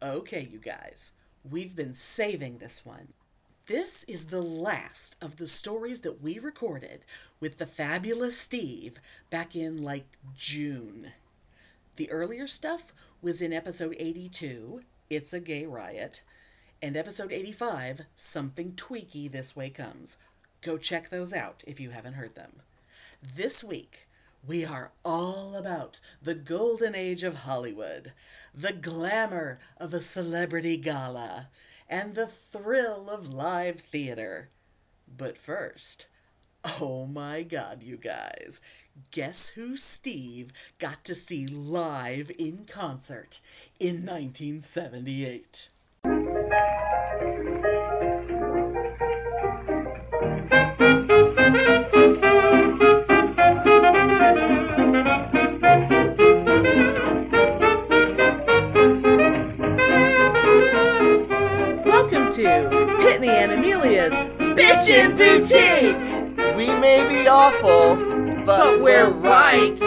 Okay, you guys, we've been saving this one. This is the last of the stories that we recorded with the fabulous Steve back in like June. The earlier stuff was in episode 82, It's a Gay Riot, and episode 85, Something Tweaky This Way Comes. Go check those out if you haven't heard them. This week, we are all about the golden age of Hollywood, the glamour of a celebrity gala, and the thrill of live theater. But first, oh my god, you guys, guess who Steve got to see live in concert in 1978? Amelia's Bitchin' Boutique! We may be awful, but, But we're right!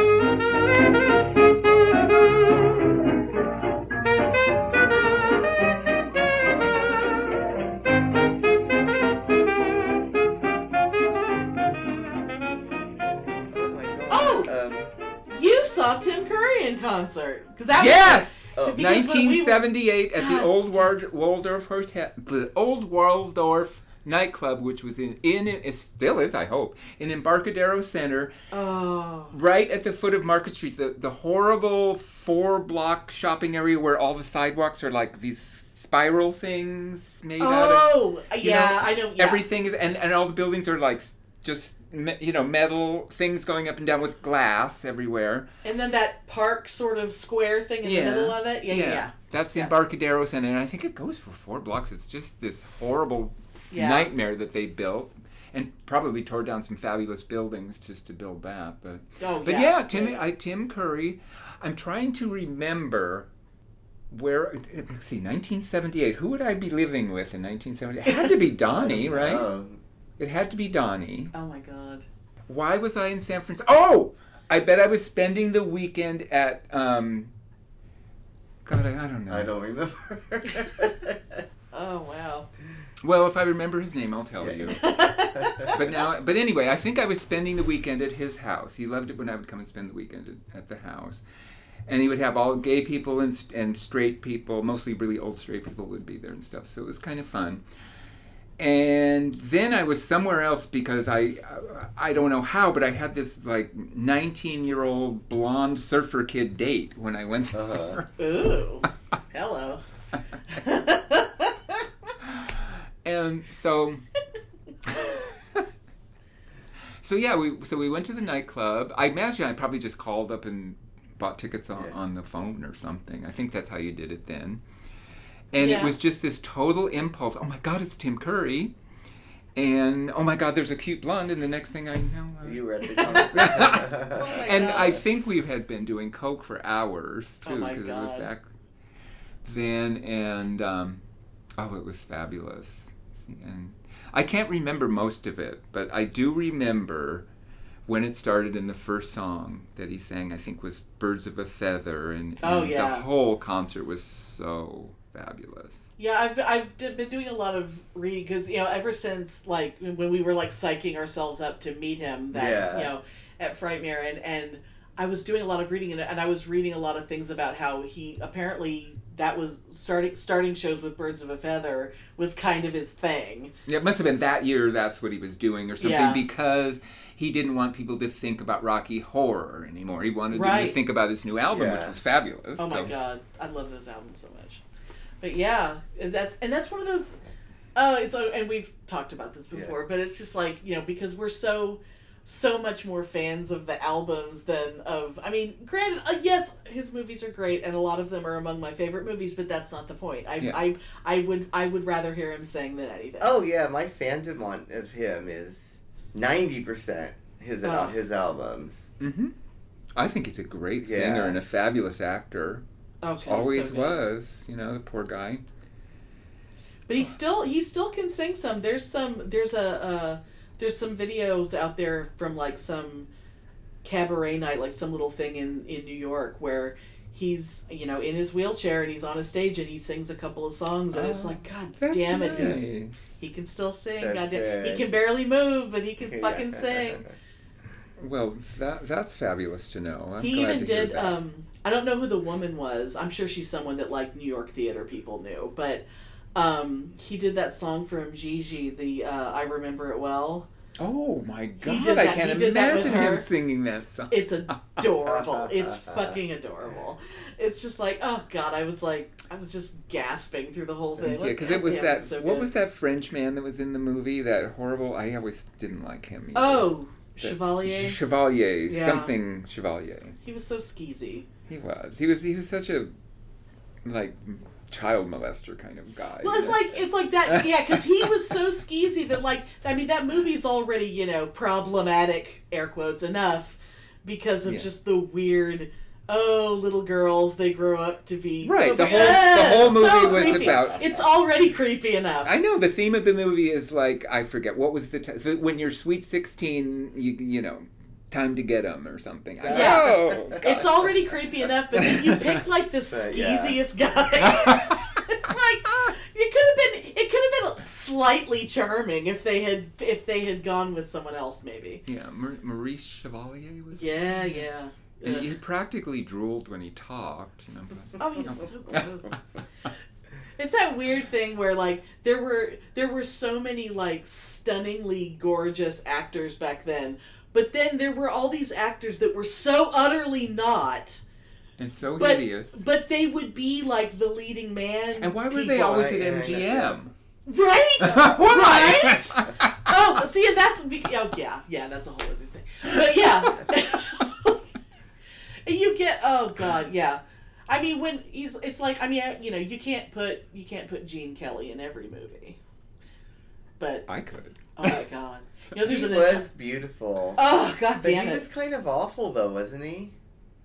Oh my god. Oh! Um, You saw Tim Curry in concert. 'Cause that was- Yes! Oh. Because when we- 1978 at the old Waldorf Hotel, the old Waldorf nightclub, which was in, in it still is, I hope, in Embarcadero Center, Oh. right at the foot of Market Street. The the horrible four block shopping area where all the sidewalks are like these spiral things made out of Oh, yeah, know, I know. Yeah. everything is and, and all the buildings are like just me- you know metal things going up and down with glass everywhere And then that park sort of square thing in Yeah. the middle of it. Yeah, yeah, yeah. That's the. Embarcadero Center, and I think it goes for four blocks. It's just this horrible Yeah. nightmare that they built, and probably tore down some fabulous buildings just to build that. But Oh, but yeah. yeah, Tim, Yeah. I, Tim Curry. I'm trying to remember where. Let's see, 1978. Who would I be living with in 1978? It had to be Donnie, right? oh, It had to be Donnie. Oh my god. Why was I in San Francisco? Oh, I bet I was spending the weekend at. Um, God, I, I don't know. I don't remember. Oh wow. Well, if I remember his name, I'll tell Yeah. you. But now, but anyway, I think I was spending the weekend at his house. He loved it when I would come and spend the weekend at, at the house, and he would have all gay people and and straight people, mostly really old straight people, would be there and stuff. So it was kind of fun. And then I was somewhere else because I I don't know how, but I had this like 19 year old blonde surfer kid date when I went there. Uh-huh. Ooh. Hello. and so so yeah we so we went to the nightclub i imagine i probably just called up and bought tickets on, Yeah. on the phone or something i think that's how you did it then and Yeah. it was just this total impulse oh my god it's tim curry and oh my god there's a cute blonde and the next thing i know uh, you were at the concert. Oh my and God. I think we had been doing coke for hours Oh too my because it was back then, and um, oh, it was fabulous. And I can't remember most of it, but I do remember when it started in the first song that he sang. I think was "Birds of a Feather," and, Oh, yeah. the whole concert was so fabulous. Yeah, I've I've been doing a lot of reading because you know ever since like when we were like psyching ourselves up to meet him that Yeah. you know at Frightmare and and I was doing a lot of reading and, and I was reading a lot of things about how he apparently that was starting starting shows with Birds of a Feather was kind of his thing. It must have been that year. That's what he was doing, or something, Yeah. because he didn't want people to think about Rocky Horror anymore. He wanted them to think about his new album, which was fabulous. Oh my god, I love this album so much. But yeah, and that's and that's one of those. Oh, it's oh, and we've talked about this before, but it's just like you know because we're so so much more fans of the albums than of. I mean, granted, uh, yes, his movies are great, and a lot of them are among my favorite movies, but that's not the point. I Yeah. I I would I would rather hear him sing than anything. oh yeah, my fandom on of him is ninety percent his Oh. his albums. hmm I think he's a great Yeah. singer and a fabulous actor. okay, Always so was, you know, the poor guy. But he still he still can sing some. There's some there's a uh, there's some videos out there from like some cabaret night, like some little thing in in New York where he's you know in his wheelchair and he's on a stage and he sings a couple of songs and it's Oh, like God damn it, he's, nice. he can still sing. That's God damn, he can barely move, but he can Yeah. fucking sing. Well, that that's fabulous to know. I'm he glad even to did. Um, I don't know who the woman was. I'm sure she's someone that like New York theater people knew, but. Um, he did that song from Gigi, the uh, "I Remember It Well." oh my God! I can't he did that with imagine him singing that song. It's adorable. it's fucking adorable. It's just like, oh god, I was like, I was just gasping through the whole thing. Yeah, Like, because God it was damn, that. so what was that French man that was in the movie? That horrible. I always didn't like him. Either. Oh, That- Chevalier. Chevalier. Yeah. Something Chevalier. he was so skeezy. He was. He was. He was such a like child molester kind of guy. Well, it's like it's like that, yeah, because he was so skeezy that like I mean that movie's already you know problematic air quotes enough because of Yeah. just the weird. Oh, little girls, they grow up to be Right, the like, whole- the "Ah, whole movie so was creepy." about- It's already creepy enough. I know the theme of the movie is like I forget what was the t- when you're sweet sixteen. You you know. Time to get them or something. I- Yeah. Oh, It's already creepy enough, but then you pick like the But, yeah. skeeziest guy. it's like it could have been. It could have been slightly charming if they had if they had gone with someone else, maybe. Yeah, Mar- Maurice Chevalier was. Yeah, yeah. And Ugh. he practically drooled when he talked. You know. but- Oh, he's so gross. It's that weird thing where like there were there were so many like stunningly gorgeous actors back then, but then there were all these actors that were so utterly not. and so But hideous. but they would be like the leading man. And why were they always at yeah, yeah, MGM? right? Why? right? Oh, see, and that's oh yeah, yeah, that's a whole other thing. But yeah, and you get oh god, yeah. I mean, when he's it's like I mean, you know, you can't put you can't put Gene Kelly in every movie, but I could. oh my god, you know, there's he an was beautiful. oh god but damn he it. was kind of awful though, wasn't he?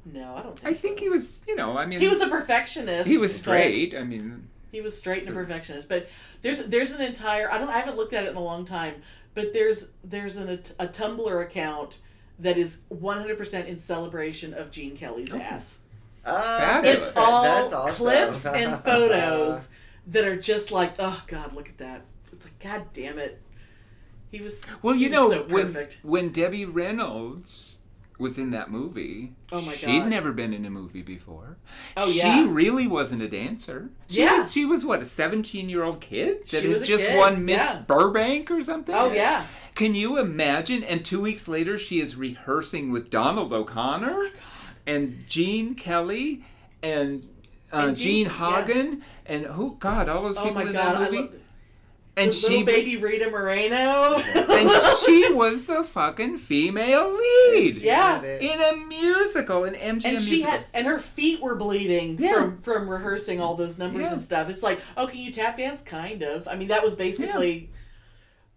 No, I don't think. I think so. he was. You know, I mean, he was a perfectionist. he was straight. I mean, He was straight and a perfectionist. But there's there's an entire I don't I haven't looked at it in a long time, but there's there's an, a Tumblr account that is 100% in celebration of Gene Kelly's ass. Ah, Fabulous. It's all awesome. clips and photos that are just like, oh god, look at that. It's like god damn it. He was well, you know, so when when Debbie Reynolds was in that movie, Oh my god, she'd never been in a movie before. Oh, she yeah. really wasn't a dancer. She Yeah. was, she was what a seventeen-year-old kid that She had was just kid, won Miss yeah. Burbank or something. Oh yeah. Can you imagine? And two weeks later, she is rehearsing with Donald O'Connor and Gene Kelly and, uh, And Jean, Jean- Hagen and who? God, all those Oh people my in god, that movie. Love and the she little baby Rita Moreno. and she was the fucking female lead Yeah. in a musical, an MGM and she musical. had and her feet were bleeding Yeah. from from rehearsing all those numbers Yeah. and stuff it's like oh can you tap dance kind of i mean that was basically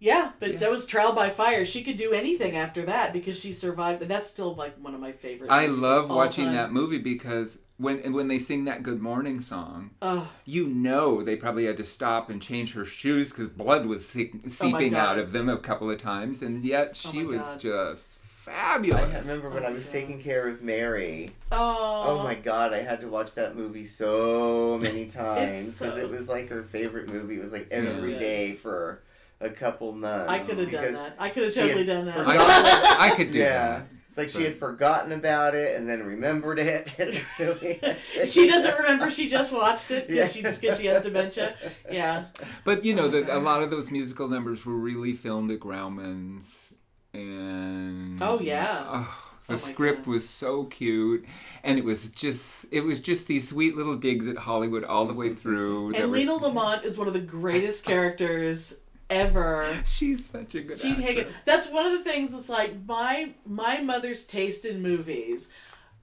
yeah, but Yeah. that was trial by fire she could do anything after that because she survived and that's still like one of my favorite I love watching time. that movie because when when they sing that Good Morning song, oh you know they probably had to stop and change her shoes because blood was se- oh seeping out of them a couple of times, and yet Oh she my was God. just fabulous. I remember when Oh I was God. taking care of Mary. oh Oh my god, I had to watch that movie so many times because so- it was like her favorite movie. It was like so every good. day for a couple months. i could have done that i could have totally done that I, could- I could do Yeah. that. It's like she had forgotten about it and then remembered it. so she doesn't remember she just watched it because Yeah. she, 'cause she has dementia yeah But you know, Oh, the, a lot of those musical numbers were really filmed at Grauman's, and Oh, yeah. oh, oh the Oh, script God. was so cute, and it was just it was just these sweet little digs at Hollywood all the way through. that and were- lina lamont is one of the greatest characters ever she's such a good Jean. Hagen. That's one of the things. Is like my my mother's taste in movies.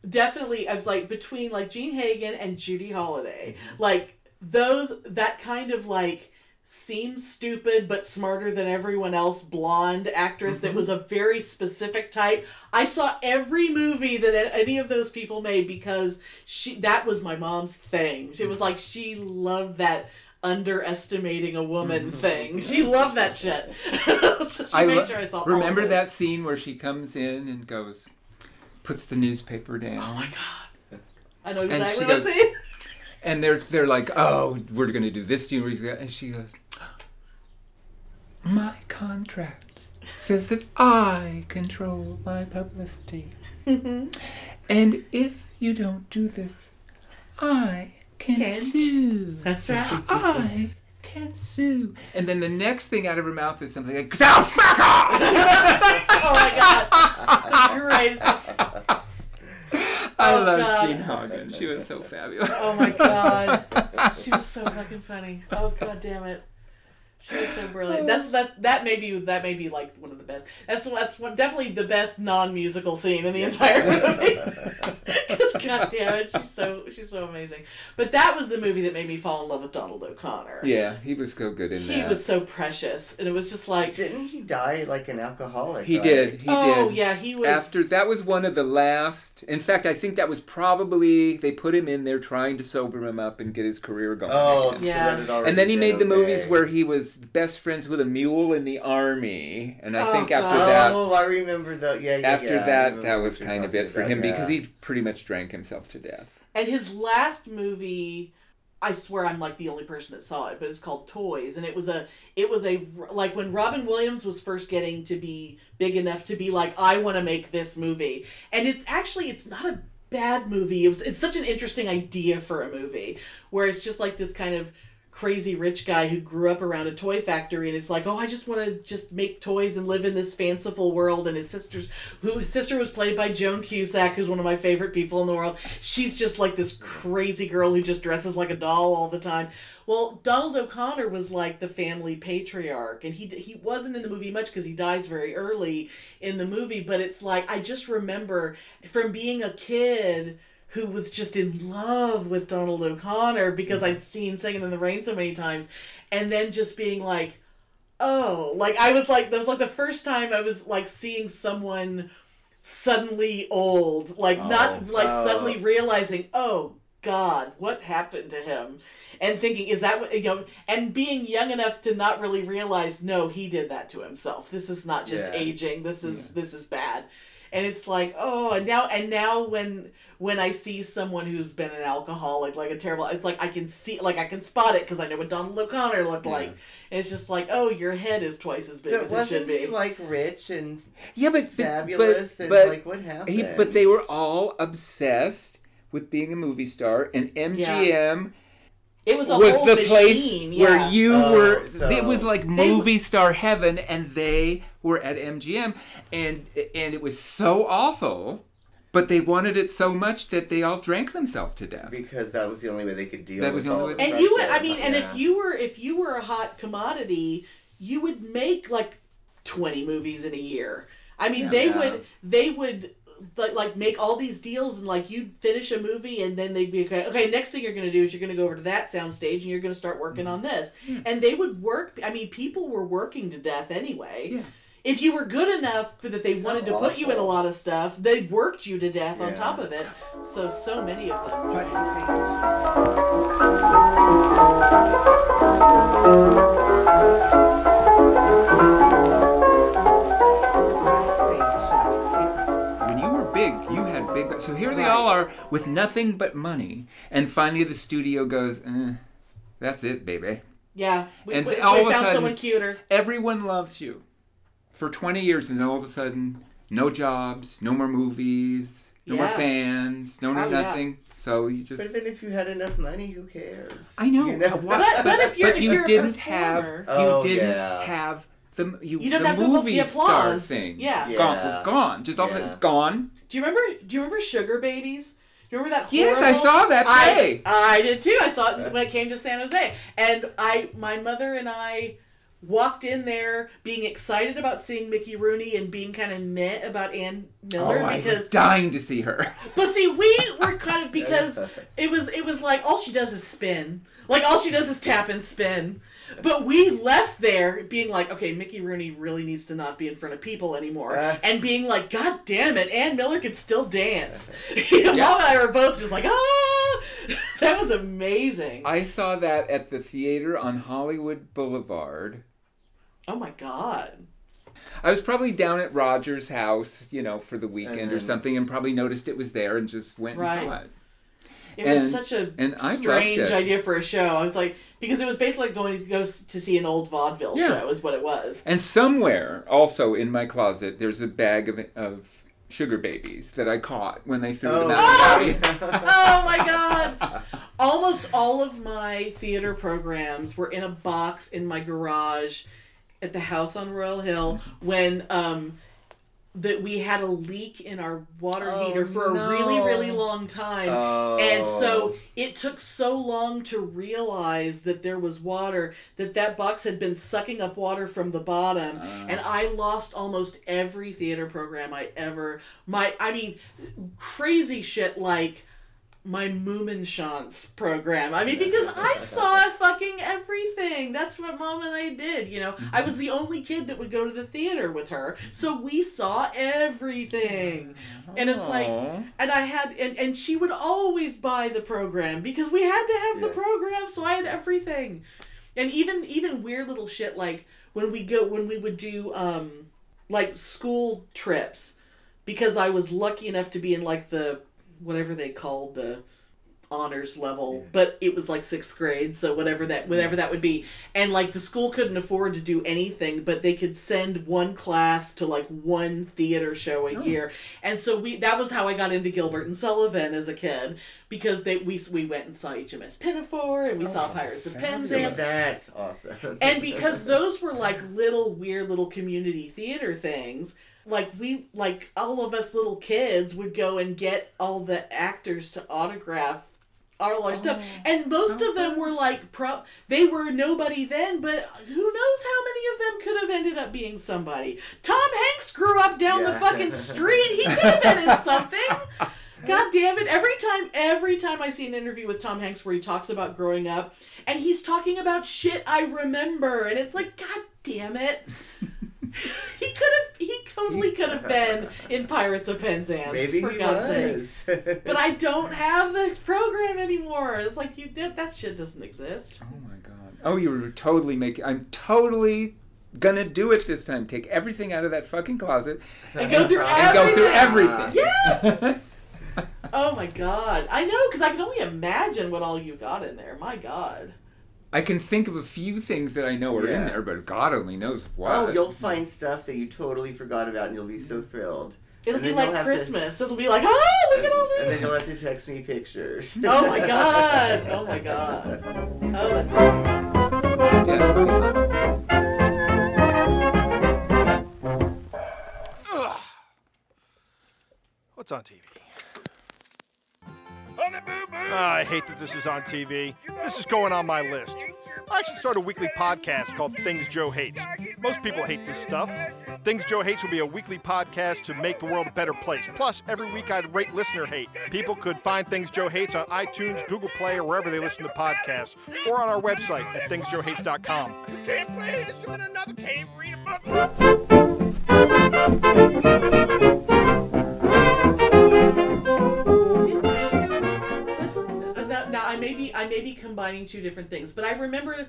Definitely, I was like between like Jean Hagen and Judy Holliday. Mm-hmm. Like those that kind of like seems stupid but smarter than everyone else blonde actress that mm-hmm. was a very specific type. I saw every movie that any of those people made because she that was my mom's thing. It was mm-hmm. like she loved that underestimating a woman mm-hmm. thing. She loved that shit. so she I made lo- sure I saw remember that scene where she comes in and goes, puts the newspaper down. Oh my god. I know exactly what goes- scene. and they're they're like, oh, we're gonna do this scene, we're and she goes, my contract says that I control my publicity, mm-hmm. and if you don't do this, I can sue. That's right. I can sue. And then the next thing out of her mouth is something like, "So fuck off!" oh my god. The greatest. I Oh, love God. Jean Hagen. She was so fabulous. Oh my god. She was so fucking funny. Oh god damn it. She was so brilliant. Oh. That's that that may be that may be like one of the best. That's that's one, definitely the best non musical scene in the entire movie. Because god damn it, she's so she's so amazing. But that was the movie that made me fall in love with Donald O'Connor. Yeah, he was so good in He that. He was so precious, and it was just like, Didn't he die like an alcoholic? he right? did. He oh did. yeah, he was. After that was one of the last. In fact, I think that was probably they put him in there trying to sober him up and get his career going. Oh, again. Yeah. that had already and then he made the okay. movies where he was best friends with a mule in the army, and I Oh, think after God. that, Oh, I remember the yeah. yeah after yeah, that, that was kind of it for about, him yeah. because he pretty much drank himself to death. And his last movie, I swear I'm like the only person that saw it, but it's called Toys, and it was a it was a like when Robin Williams was first getting to be big enough to be like I want to make this movie, and it's actually it's not a bad movie. It was it's such an interesting idea for a movie where it's just like this kind of crazy rich guy who grew up around a toy factory and it's like oh i just want to just make toys and live in this fanciful world and his sister's who his sister was played by joan cusack who's one of my favorite people in the world. She's just like this crazy girl who just dresses like a doll all the time. Well donald o'connor was like the family patriarch and he he wasn't in the movie much because he dies very early in the movie but it's like i just remember from being a kid who was just in love with Donald O'Connor because mm-hmm. I'd seen Singing in the Rain so many times, and then just being like, oh, like I was like, that was like the first time I was like seeing someone suddenly old, like not Oh. like Oh. suddenly realizing, oh God, what happened to him? And thinking, is that what, you know, and being young enough to not really realize, no, he did that to himself. This is not just Yeah. aging. This is, this is bad and it's like oh and now and now when when i see someone who's been an alcoholic like a terrible it's like i can see like i can spot it because i know what donald o'connor looked like and it's just like oh your head is twice as big But as it should wasn't be he like rich and Yeah, but but- fabulous but, and but like what happened? he, but they were all obsessed with being a movie star, and MGM it was a was whole the machine place yeah. where you Oh, were. so- It was like movie star heaven, and they were at MGM, and and it was so awful. But they wanted it so much that they all drank themselves to death. because that was the only way they could deal That with was the only all way the and you would i mean and Yeah. if you were if you were a hot commodity you would make like 20 movies in a year i mean they Yeah. would they would like, like make all these deals and like you'd finish a movie and then they'd be okay okay next thing you're going to do is you're going to go over to that soundstage and you're going to start working Mm-hmm. on this and they would work i mean people were working to death anyway Yeah. If you were good enough for that they wanted to put you in a lot of stuff they worked you to death on top of it so so many of them But. When you were big, you had big. So here they Right. all are with nothing but money, and finally the studio goes, eh, "That's it, baby." yeah we, And we, all we of a sudden- someone cuter Everyone loves you for 20 years, and then all of a sudden, no jobs, no more movies, no more fans, no, no Oh, yeah. nothing. So you just. But then if you had enough money, who cares? I know. You know? But- but if you're- but if you you're didn't performer- have Oh, you didn't yeah. have the you, You don't the have movie the star applause. thing. Yeah. Yeah. Gone. Gone. Just all Yeah. gone. Do you remember? Do you remember Sugar Babies? Do you remember that? Yes, I saw that I, play. I did too. I saw it when it came to San Jose, and I, my mother and I, walked in there being excited about seeing Mickey Rooney and being kind of meh about Ann Oh, Miller I was dying to see her. But see, we were kind of because it was it was like all she does is spin, like all she does is tap and spin. But we left there being like, okay, Mickey Rooney really needs to not be in front of people anymore, Uh. and being like, God damn it, Ann Miller could still dance. you know, Yeah. Mom and I were both just like, ah, that was amazing. I saw that at the theater on Hollywood Boulevard. oh my god. I was probably down at Roger's house, you know, for the weekend or something, and probably noticed it was there and just went and saw Right. It. It was such a and strange idea for a show. I was like, because it was basically like going to go to see an old vaudeville Yeah. show, is what it was. And somewhere also in my closet, there's a bag of, of sugar babies that I caught when they threw them Oh, out. oh my god! Almost all of my theater programs were in a box in my garage at the house on Royal Hill when um that we had a leak in our water Oh, heater for a really really long time. Oh. and so oh. it took so long to realize that there was water that that box had been sucking up water from the bottom. Uh. And I lost almost every theater program I ever my I mean crazy shit like my Mummenschanz program. I mean, because I saw fucking everything. That's what mom and I did. You know, I was the only kid that would go to the theater with her, so we saw everything. And it's like, and I had, and, and she would always buy the program because we had to have the program, so I had everything. And even even weird little shit like when we go when we would do um like school trips because I was lucky enough to be in like the whatever they called the honors level but it was like sixth grade so whatever that whatever that would be. And like the school couldn't afford to do anything but they could send one class to like one theater show a oh. year. And so we that was how i got into gilbert and sullivan as a kid because they we, we went and saw hms pinafore and we oh, saw pirates of penzance. Oh, that's awesome. and because those were like little weird little community theater things like we like all of us little kids would go and get all the actors to autograph all our stuff. Oh. And most of them oh. were like pro they were nobody then but who knows how many of them could have ended up being somebody. Tom hanks grew up down the fucking street. He could have been in something. God damn it. Every time every time I see an interview with Tom Hanks where he talks about growing up and he's talking about shit I remember and it's like, God damn it. he could have he totally could have been in Pirates of Penzance. Maybe for he God's sake. was. But I don't have the program anymore. It's like you that, that shit doesn't exist. Oh my god. Oh, you were totally making. I'm totally gonna do it this time. Take everything out of that fucking closet And go through and go through everything. everything. Yes. Oh my god. I know because I can only imagine what all you got in there. My god. I can think of a few things that I know are in there, but God only knows what. oh, you'll find stuff that you totally forgot about, and you'll be so thrilled. It'll And be then like you'll have to- Christmas. It'll be like, oh, look at all this. And then this. you'll have to text me pictures. Oh my god. Oh my god. Oh, that's Yeah, that'll be fun. What's on TV? Ah, I hate that this is on TV. This is going on my list. I should start a weekly podcast called Things Joe Hates. Most people hate this stuff. Things Joe Hates will be a weekly podcast to make the world a better place. Plus, every week I'd rate listener hate. People could find Things Joe Hates on iTunes, Google Play, or wherever they listen to podcasts, or on our website at thingsjoehates.com. Can't play this another cave, read a book. I may be I may be combining two different things, but I remember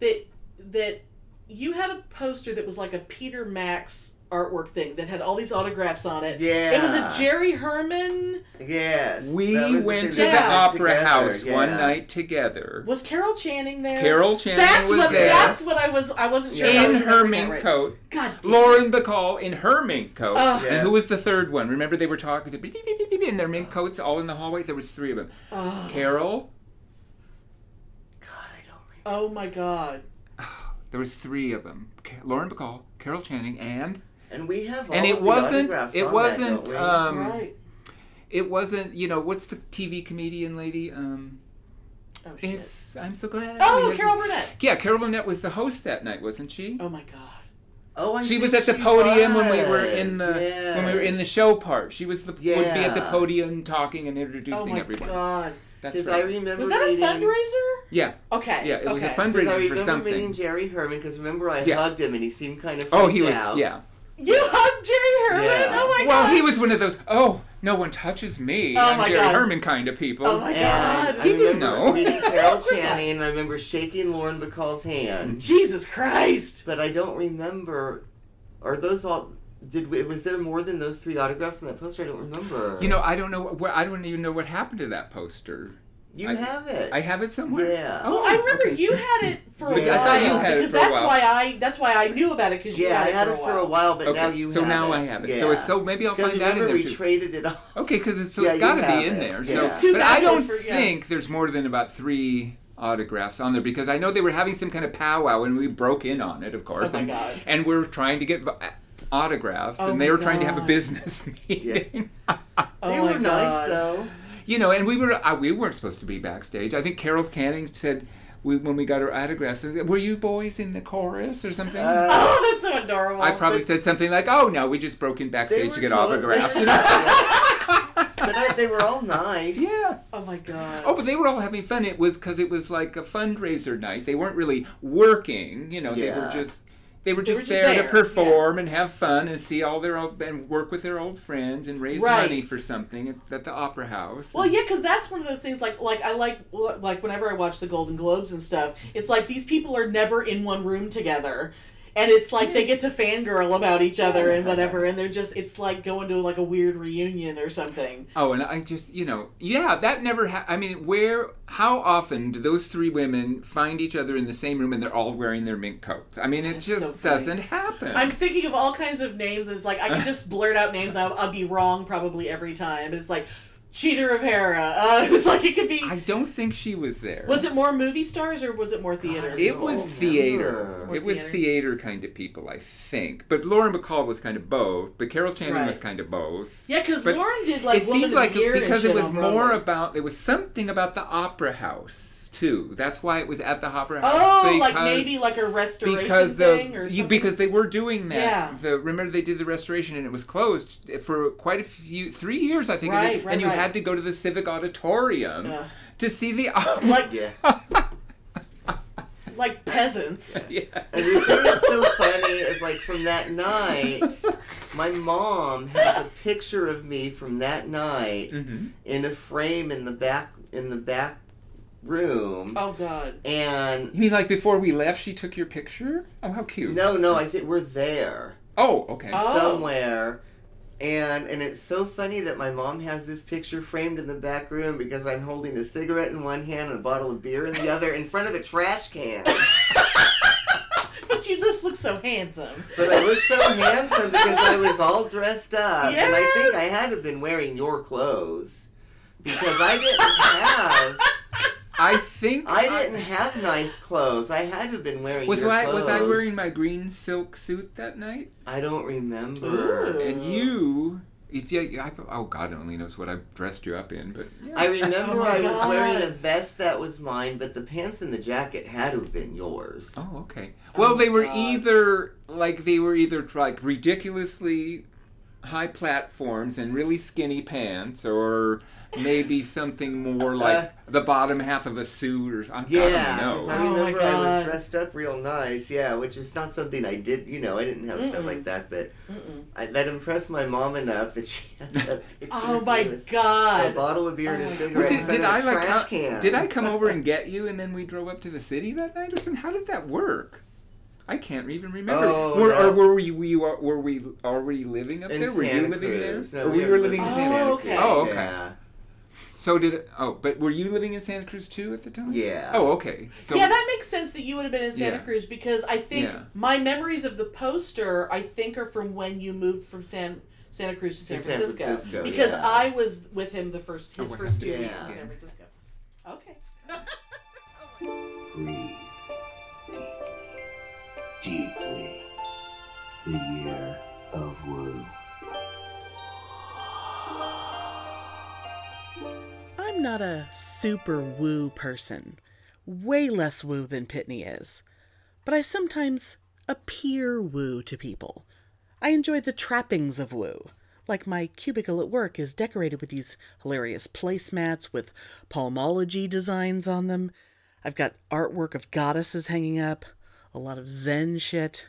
that that you had a poster that was like a Peter Max artwork thing that had all these autographs on it. Yeah. It was a Jerry Herman. Yes. We that was the went to the Yeah. opera together, house one night together. Was Carol Channing there? Carol Channing That's was what there. that's what I was I wasn't sure. in was her mink right. coat. God damn. Lauren Bacall in her mink coat. Yeah. And who was the third one? Remember they were talking beep, beep, beep, beep, beep, in their mink coats all in the hallway? There was three of them. Oh. Carol, God, I don't remember. Oh my god. there was three of them. Ca- Lauren Bacall, Carol Channing, and And we have all and of it the wasn't autographs it on wasn't that, don't um right. it wasn't you know what's the TV comedian lady um Oh shit. it's I'm so glad. oh, had- Carol Burnett. Yeah, Carol Burnett was the host that night, wasn't she? Oh my god. Oh, I she think was at the she podium when we were in was, the when we were in the yes. show part. She was the would be at the Yeah. podium talking and introducing Oh my everyone. god. That's Because right. I remember Was that a meeting, fundraiser? yeah, Okay. yeah, it was a okay. Because I for remember something. meeting Jerry Herman. Because remember, I Yeah. hugged him and he seemed kind of. oh, freaked he was out. yeah. You hugged Jerry Herman? Yeah. Oh my god. Well, god. he was one of those. Oh, no one touches me. Oh I'm my Jerry God. Herman kind of people. Oh my And god. I He didn't remember know. meeting Carol Of course not. Channing, and I remember shaking Lauren Bacall's hand. Jesus Christ. But I don't remember. Are those all? Did we, was there more than those three autographs in that poster? I don't remember. You know, I don't know. What, I don't even know what happened to that poster. You I- have it. I have it somewhere. Yeah. Oh, Well, I remember okay. you had it for a Yeah, while. I thought you had it because for a that's while. why I that's why I knew about it because you yeah, had I it had for it a for a while. while, but Okay, now you so have now it. I have it. Yeah. So it's so maybe I'll find that in remember there we too. traded it off. Okay, because it's, so Yeah, it's you got to be in it. there. Yeah. So, It's too but I don't for- yeah. think there's more than about three autographs on there because I know they were having some kind of powwow and we broke in on it, of course. Oh my and, God. and we're trying to get v- autographs, Oh and they my were trying to have a business meeting. Oh They my were God. nice though. you know, and we were uh, we weren't supposed to be backstage. I think Carol Channing said. We, when we got our autographs, were you boys in the chorus or something? Uh, Oh, that's so adorable. I probably but- said something like, "Oh no, we just broke in backstage to get totally- autographs." they You were- know? but I, they were all nice. yeah. oh my god. Oh, but they were all having fun. It was because it was like a fundraiser night. They weren't really working. You know, they were just they were They just, were just there, there, to perform and have fun and see all their old and work with their old friends and raise Right. money for something at, at the opera house. Well, yeah, because that's one of those things. Like, like I like, like whenever I watch the Golden Globes and stuff, it's like these people are never in one room together, and it's like they get to fangirl about each other and whatever, and they're just, it's like going to like a weird reunion or something. Oh, and I just, you know, yeah, that never. Ha- I mean, where? How often do those three women find each other in the same room and they're all wearing their mink coats? I mean, it That's just so doesn't happen. I'm thinking of all kinds of names. It's like I could just blurt out names. And I'll, I'll be wrong probably every time. But it's like Chita Rivera. Uh, it's like it could be. I don't think she was there. was it more movie stars or was it more theater? It don't was theater. Or It was theater. theater kind of people, I think. But Lauren Bacall was kind of both. But Carol Channing was kind of both. yeah, because Lauren did like it Woman seemed of like the Year and because it was more Broadway. about there was something about the opera house too. That's why it was at the opera house. Oh, like maybe like a restoration because thing the, or something. because they were doing that. Yeah. The, remember they did the restoration and it was closed for quite a few three years I think. Right, and, right, and you right. had to go to the Civic Auditorium Yeah. to see the opera. like Yeah. like peasants. yeah. And the thing that's so funny is like from that night, my mom has a picture of me from that night Mhm. in a frame in the back in the back room. Oh God. And You mean like before we left, she took your picture? Oh, how cute! no, no, I think we're there Oh, okay. Oh. somewhere. And and it's so funny that my mom has this picture framed in the back room because I'm holding a cigarette in one hand and a bottle of beer in the other in front of a trash can. But you just look so handsome. But I look so handsome because I was all dressed up. And I think I had to have been wearing your clothes. Because I didn't have I think I didn't have nice clothes. I had to have been wearing Was your I clothes. was I wearing my green silk suit that night? I don't remember. Ooh. And you, if you, I, oh God only knows what I dressed you up in, but yeah. I remember Oh I was God. wearing a vest that was mine, but the pants and the jacket had to have been yours. Oh, okay. Oh well, they were God. either like they were either like ridiculously high platforms and really skinny pants, or maybe something more like uh, the bottom half of a suit, or something. Yeah, I 'cause don't I know. Oh remember I was dressed up real nice, yeah, which is not something I did, you know, I didn't have stuff Mm-mm. like that, but I, that impressed my mom enough that she has that picture Oh my me with a bottle of beer and Oh a my cigarette Did, in did front I of a like trash come, can. did I come over and get you, and then we drove up to the city that night, or something? How did that work? I can't even remember. Oh, were, no. or were we, we uh, were we already living up in there? Were Santa you living Cruz. there? No, or we, we were were living in Oh, Santa okay. Cruz. Oh, okay. Oh, yeah. So did oh, but were you living in Santa Cruz too at the time? Yeah. Oh, okay. So yeah, that makes sense that you would have been in Santa Yeah. Cruz because I think Yeah. my memories of the poster I think are from when you moved from San Santa Cruz to San, To San Francisco. Francisco, because yeah. I was with him the first his Oh, first two Yeah. weeks in San Francisco. Okay. Breathe deeply, deeply. The year of woo. I'm not a super woo person. Way less woo than Pitney is. But I sometimes appear woo to people. I enjoy the trappings of woo. Like my cubicle at work is decorated with these hilarious placemats with palmology designs on them. I've got artwork of goddesses hanging up, a lot of Zen shit.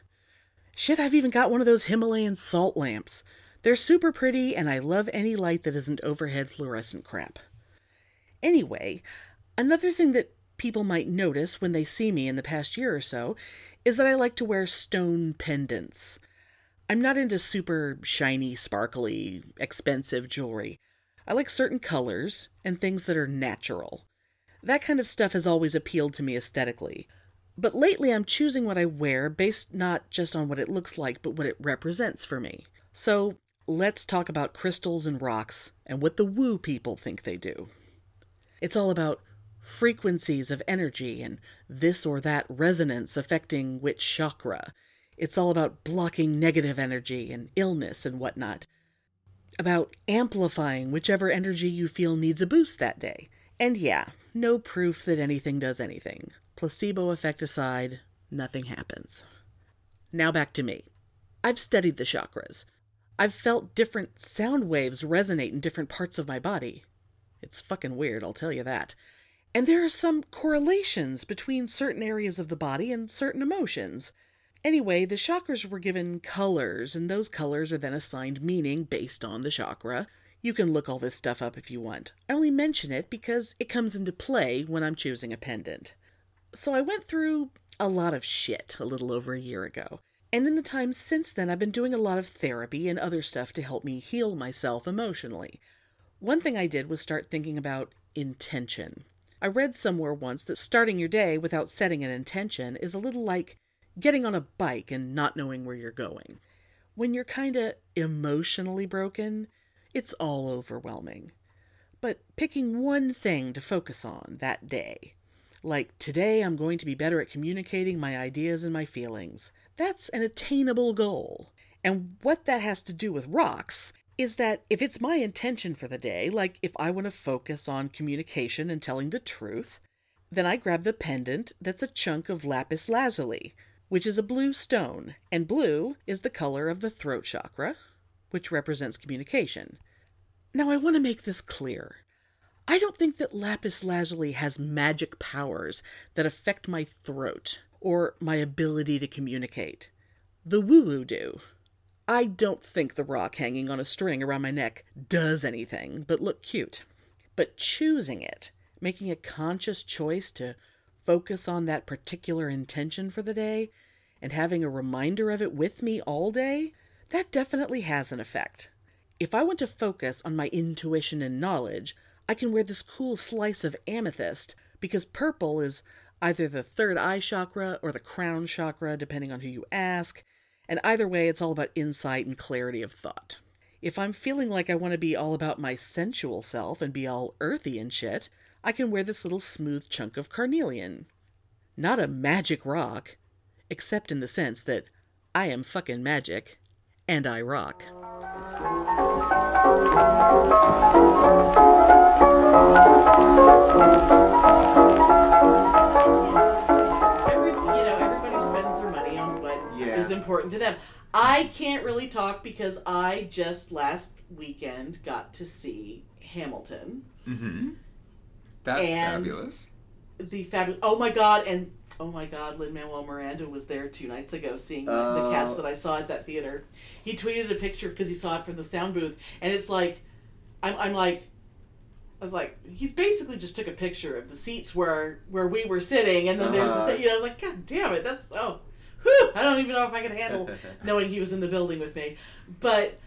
Shit, I've even got one of those Himalayan salt lamps. They're super pretty, and I love any light that isn't overhead fluorescent crap. Anyway, another thing that people might notice when they see me in the past year or so is that I like to wear stone pendants. I'm not into super shiny, sparkly, expensive jewelry. I like certain colors and things that are natural. That kind of stuff has always appealed to me aesthetically. But lately I'm choosing what I wear based not just on what it looks like, but what it represents for me. So let's talk about crystals and rocks and what the woo people think they do. It's all about frequencies of energy and this or that resonance affecting which chakra. It's all about blocking negative energy and illness and whatnot. About amplifying whichever energy you feel needs a boost that day. And yeah, no proof that anything does anything. Placebo effect aside, nothing happens. Now back to me. I've studied the chakras. I've felt different sound waves resonate in different parts of my body. It's fucking weird, I'll tell you that. And there are some correlations between certain areas of the body and certain emotions. Anyway, the chakras were given colors, and those colors are then assigned meaning based on the chakra. You can look all this stuff up if you want. I only mention it because it comes into play when I'm choosing a pendant. So I went through a lot of shit a little over a year ago. And in the time since then, I've been doing a lot of therapy and other stuff to help me heal myself emotionally. One thing I did was start thinking about intention. I read somewhere once that starting your day without setting an intention is a little like getting on a bike and not knowing where you're going. When you're kinda emotionally broken, it's all overwhelming. But picking one thing to focus on that day, like today I'm going to be better at communicating my ideas and my feelings, that's an attainable goal. And what that has to do with rocks is that if it's my intention for the day, like if I want to focus on communication and telling the truth, then I grab the pendant that's a chunk of lapis lazuli, which is a blue stone, and blue is the color of the throat chakra, which represents communication. Now, I want to make this clear. I don't think that lapis lazuli has magic powers that affect my throat or my ability to communicate. The woo woo do. I don't think the rock hanging on a string around my neck does anything but look cute. But choosing it, making a conscious choice to focus on that particular intention for the day, and having a reminder of it with me all day, that definitely has an effect. If I want to focus on my intuition and knowledge, I can wear this cool slice of amethyst because purple is either the third eye chakra or the crown chakra, depending on who you ask. And either way, it's all about insight and clarity of thought. If I'm feeling like I want to be all about my sensual self and be all earthy and shit, I can wear this little smooth chunk of carnelian. Not a magic rock, except in the sense that I am fucking magic and I rock. Every, important to them. I can't really talk because I just last weekend got to see Hamilton, Mm-hmm. That's And- fabulous. the fabulous. Oh my god! And oh my god, Lin Manuel Miranda was there two nights ago seeing the, the Oh. cast that I saw at that theater. He tweeted a picture because he saw it from the sound booth, and it's like, I'm, I'm like. I was like, he's basically just took a picture of the seats where where we were sitting, and then there's the Uh-huh. seat. You know, I was like, God damn it, that's oh, whew, I don't even know if I can handle knowing he was in the building with me. But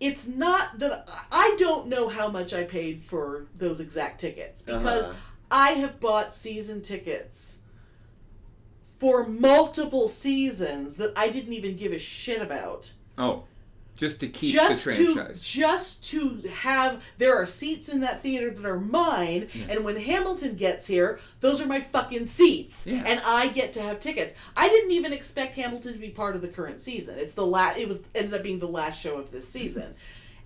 it's not that I don't know how much I paid for those exact tickets because Uh-huh. I have bought season tickets for multiple seasons that I didn't even give a shit about Oh, just to keep just the to franchise. just to have there are seats in that theater that are mine and when hamilton gets here those are my fucking seats Yeah. and i get to have tickets i didn't even expect hamilton to be part of the current season it's the last it was ended up being the last show of this season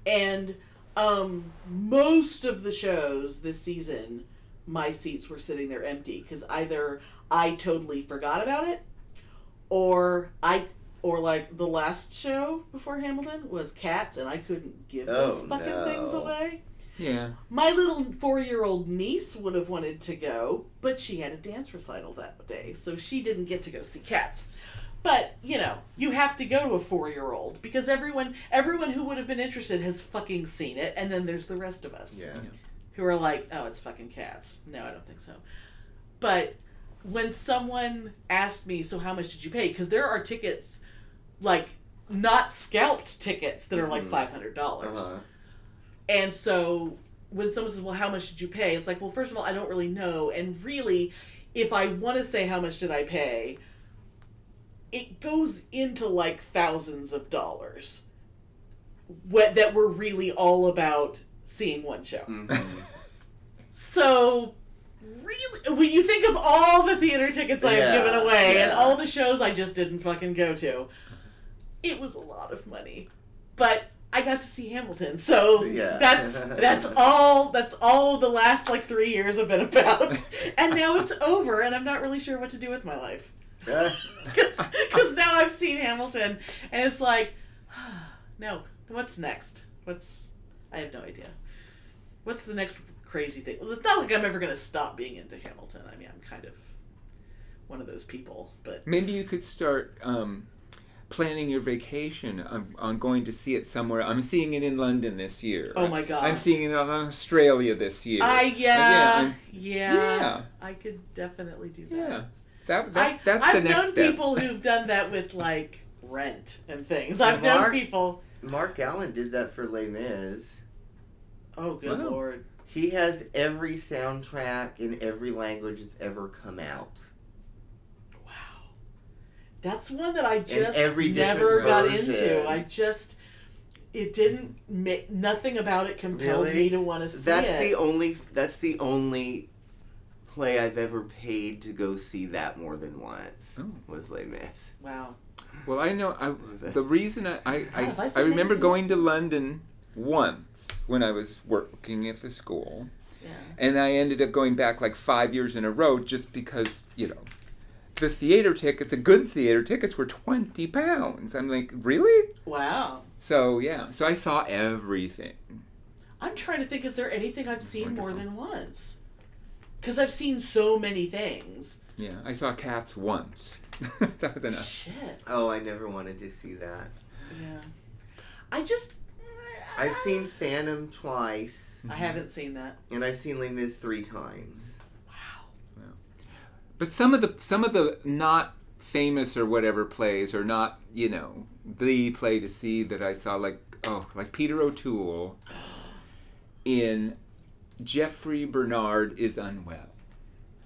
and um most of the shows this season my seats were sitting there empty because either i totally forgot about it or I or like the last show before Hamilton was Cats, and I couldn't give oh, those Oh, fucking no. things away. yeah. My little four-year-old niece would have wanted to go, but she had a dance recital that day, so she didn't get to go see Cats. But you know, you have to go to a four-year-old because everyone, everyone who would have been interested has fucking seen it, and then there's the rest of us Yeah. who are like, "Oh, it's fucking cats." No, I don't think so. But when someone asked me, "So how much did you pay?" Because there are tickets, like not scalped tickets that are like five hundred dollars, Uh-huh. and so when someone says, "Well, how much did you pay?" It's like, well, first of all, I don't really know, and really, if I want to say how much did I pay, it goes into like thousands of dollars. What that were really all about seeing one show. So, really, when you think of all the theater tickets I have given away and all the shows I just didn't fucking go to, it was a lot of money. But I got to see Hamilton, so Yeah. that's that's all that's all the last like three years have been about. and now it's over, and I'm not really sure what to do with my life because now I've seen Hamilton, and it's like, no, what's next? What's I have no idea. What's the next crazy thing? Well, it's not like I'm ever gonna stop being into Hamilton. I mean, I'm kind of one of those people, but Maybe you could start um, planning your vacation I'm going to see it somewhere. I'm seeing it in London this year. Oh my God. I'm seeing it in Australia this year. I yeah I'm- yeah, Yeah. I could definitely do that. yeah. That, that I, that's I've the next known people who've done that with like rent and things. I've known people. Mark Allen did that for Les Mis. Oh, good Wow. lord! He has every soundtrack in every language that's ever come out. Wow, that's one that I just every never got version. into. I just it didn't make nothing about it compelled Really? me to want to see That's it. the only. That's the only play I've ever paid to go see that more than once. Oh. Was Les Mis. wow. Well, I know I, the reason I I, I, have I I remember any going to London once when I was working at the school, Yeah. and I ended up going back like five years in a row just because you know. The theater tickets, the good theater tickets, were twenty pounds. I'm like, really? Wow. So yeah, so I saw everything. I'm trying to think. Is there anything I've seen more than once? Because I've seen so many things. Yeah, I saw Cats once. that was enough. Shit. Oh, I never wanted to see that. Yeah. I just. I've seen Phantom twice, I haven't seen that. and I've seen Les Mis three times. But some of the some of the not famous or whatever plays are not you know the play to see that I saw like oh like Peter O'Toole in Jeffrey Bernard is unwell.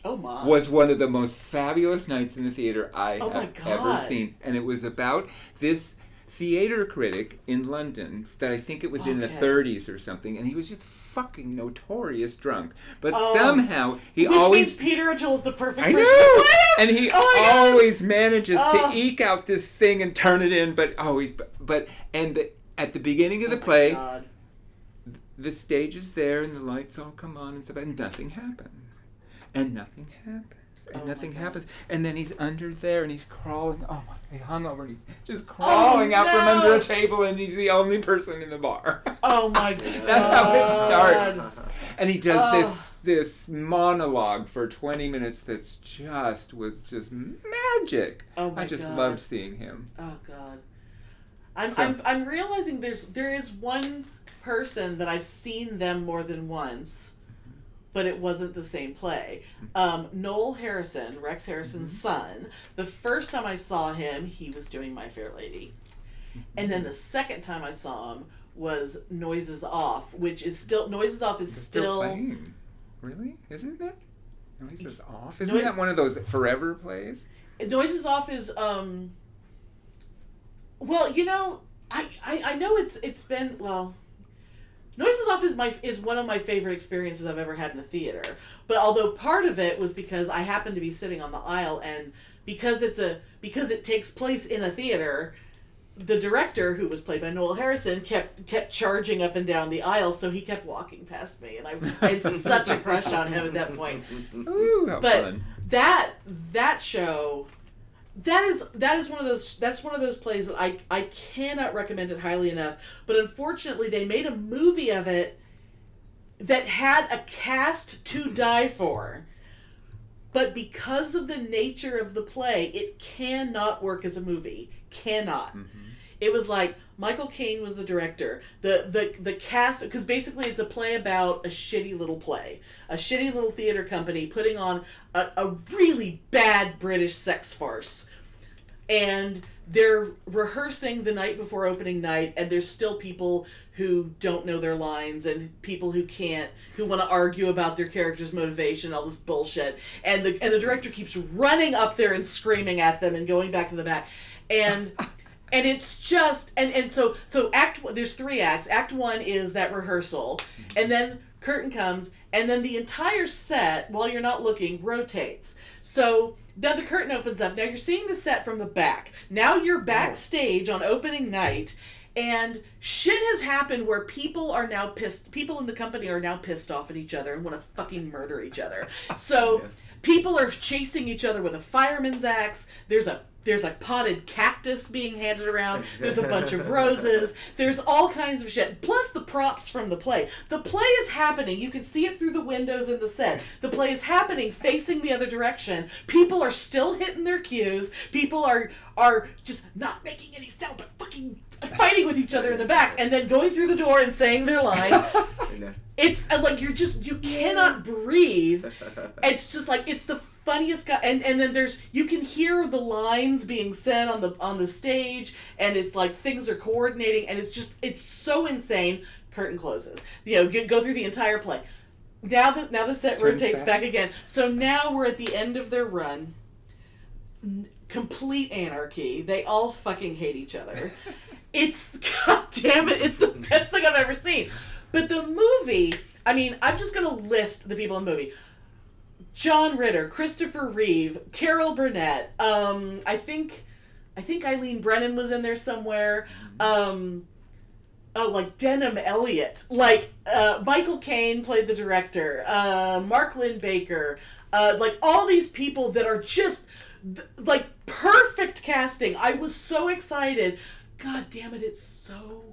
Oh my. was one of the most fabulous nights in the theater I Oh have ever seen, and it was about this theater critic in London that I think it was in the 30s or something, and he was just fucking notorious drunk, but Oh. somehow he Which always means Peter O'Toole's the perfect I know, and he Oh always manages Oh. to eke out this thing and turn it in, but always, but, but and the, at the beginning of the Oh play, God. the stage is there and the lights all come on and stuff, and nothing happens, and nothing happens, and Oh nothing uh, happens, and then he's under there and he's crawling. Oh my! He's hung over and he's just oh, crawling out from Oh, under a table, and he's the only person in the bar. Oh my god. That's how it starts. And he does Oh. this this monologue for 20 minutes that's just was just magic. Oh my I just God. loved seeing him. Oh god. I'm, So- I'm I'm realizing there's there is one person that I've seen them more than once, but it wasn't the same play. Um, Noel Harrison, Rex Harrison's son. The first time I saw him, he was doing My Fair Lady, and then the second time I saw him was Noises Off, which is still Noises Off is still, still. playing. Really? Isn't it? Noises off. Isn't that one of those forever plays? Noises Off is um. Well, you know, I, I I know it's it's been well. Off is my is one of my favorite experiences I've ever had in a theater. But although part of it was because I happened to be sitting on the aisle and because it's a because it takes place in a theater, the director who was played by Noel Harrison kept kept charging up and down the aisle, so he kept walking past me, and I, I had such a crush on him at that point Ooh, how but fun. that that show that is that is one of those that's one of those plays that I I cannot recommend it highly enough. But unfortunately, they made a movie of it that had a cast to die for. But because of the nature of the play, it cannot work as a movie. Cannot. Mm-hmm. It was like Michael Caine was the director. The the the cast because basically it's a play about a shitty little play, a shitty little theater company putting on a, a really bad British sex farce, and they're rehearsing the night before opening night and there's still people who don't know their lines and people who can't who want to argue about their character's motivation all this bullshit. And the and the director keeps running up there and screaming at them and going back to the back. And and it's just and and so so act there's three acts. Act one is that rehearsal. Mm-hmm. And then curtain comes and then the entire set while you're not looking rotates. So now the curtain opens up. Now you're seeing the set from the back. Now you're oh. backstage on opening night and shit has happened where people are now pissed people in the company are now pissed off at each other and want to fucking murder each other. So people are chasing each other with a fireman's axe. There's a there's a potted cactus being handed around. There's a bunch of roses. There's all kinds of shit. Plus the props from the play. The play is happening. You can see it through the windows in the set. The play is happening facing the other direction. People are still hitting their cues. People are are just not making any sound but fucking fighting with each other in the back and then going through the door and saying their line. It's uh, like you're just you cannot breathe. It's just like it's the funniest guy and and then there's you can hear the lines being said on the on the stage and it's like things are coordinating and it's just it's so insane. Curtain closes. You know go through the entire play. Now the now the set Turns rotates back. back again. So now we're at the end of their run. N- complete anarchy. They all fucking hate each other. It's god damn it it's the best thing i've ever seen. But the movie i mean i'm just gonna list the people in the movie john ritter christopher reeve carol burnett um i think i think eileen brennan was in there somewhere. Um oh like denholm elliott. Like uh michael caine played the director. Uh mark linn-baker. Uh like all these people that are just th- like perfect casting. I was so excited. God damn it it's so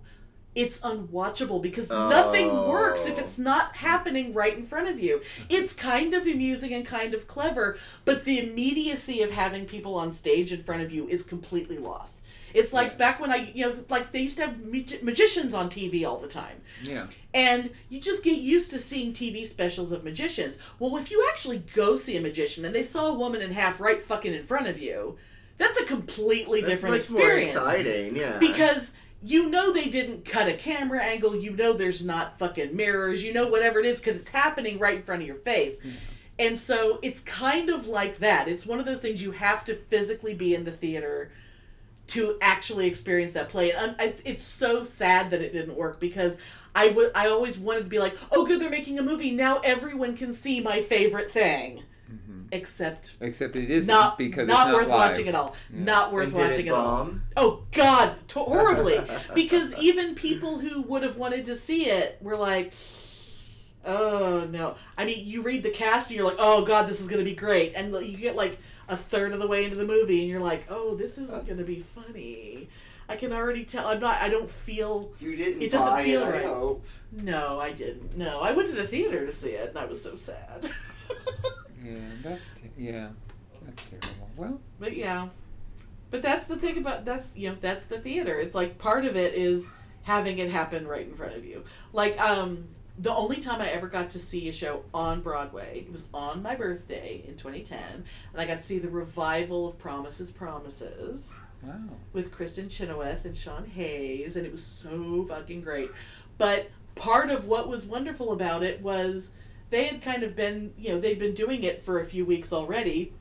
it's unwatchable because nothing oh. works if Oh. it's not happening right in front of you. It's kind of amusing and kind of clever, but the immediacy of having people on stage in front of you is completely lost. It's like Yeah. back when I, you know, like they used to have magi- magicians on TV all the time. Yeah. And you just get used to seeing TV specials of magicians. Well, if you actually go see a magician and they saw a woman in half right fucking in front of you, that's a completely That's different experience more exciting, yeah. because you know they didn't cut a camera angle you know there's not fucking mirrors you know whatever it is because it's happening right in front of your face. And so it's kind of like that. It's one of those things you have to physically be in the theater to actually experience that play. And it's, it's so sad that it didn't work because I would I always wanted to be like oh good they're making a movie. Now everyone can see my favorite thing Mm-hmm. except Except it isn't not because not it's not worth live. watching at all not worth And did watching it at all? Oh God, to- horribly. because even people who would have wanted to see it were like, "Oh no!" I mean, you read the cast and you're like, "Oh God, this is going to be great," and you get like a third of the way into the movie and you're like, "Oh, this isn't uh. going to be funny." I can already tell. I'm not. I don't feel. You didn't It doesn't buy feel it, I right. hope. No, I didn't. No, I went to the theater to see it, and I was so sad. Yeah, that's te- yeah, that's terrible. Well, But yeah. But that's the thing about that's you know, that's the theater. It's like part of it is having it happen right in front of you. Like um the only time I ever got to see a show on Broadway, it was on my birthday in 2010, and I got to see the revival of Promises Promises wow. with Kristin Chenoweth and Sean Hayes, and it was so fucking great. But part of what was wonderful about it was they had kind of been, you know, they'd been doing it for a few weeks already,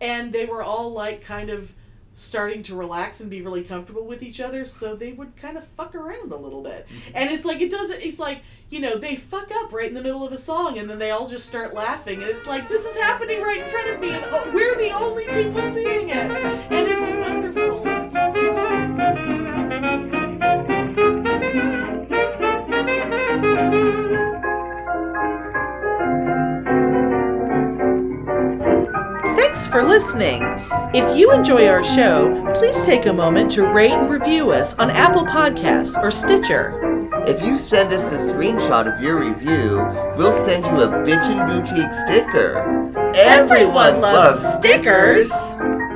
and they were all like kind of starting to relax and be really comfortable with each other, so they would kind of fuck around a little bit. Mm-hmm. And it's like, it doesn't, it's like, you know, they fuck up right in the middle of a song and then they all just start laughing, and it's like, this is happening right in front of me, and oh, we're the only people seeing it. And it's wonderful. It's just for listening. If you enjoy our show, please take a moment to rate and review us on Apple Podcasts or Stitcher. If you send us a screenshot of your review, we'll send you a Bitchin' Boutique sticker. Everyone loves stickers.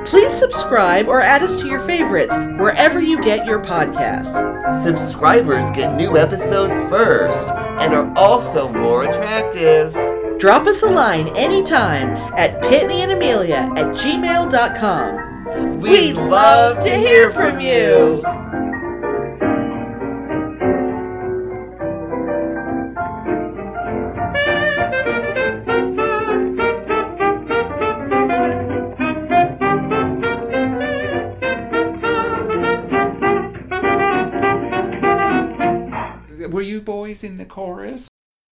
Please subscribe or add us to your favorites wherever you get your podcasts. Subscribers get new episodes first and are also more attractive. Drop us a line anytime at Pitney and Amelia at gmail.com. We'd love to hear from you. Were you boys in the chorus?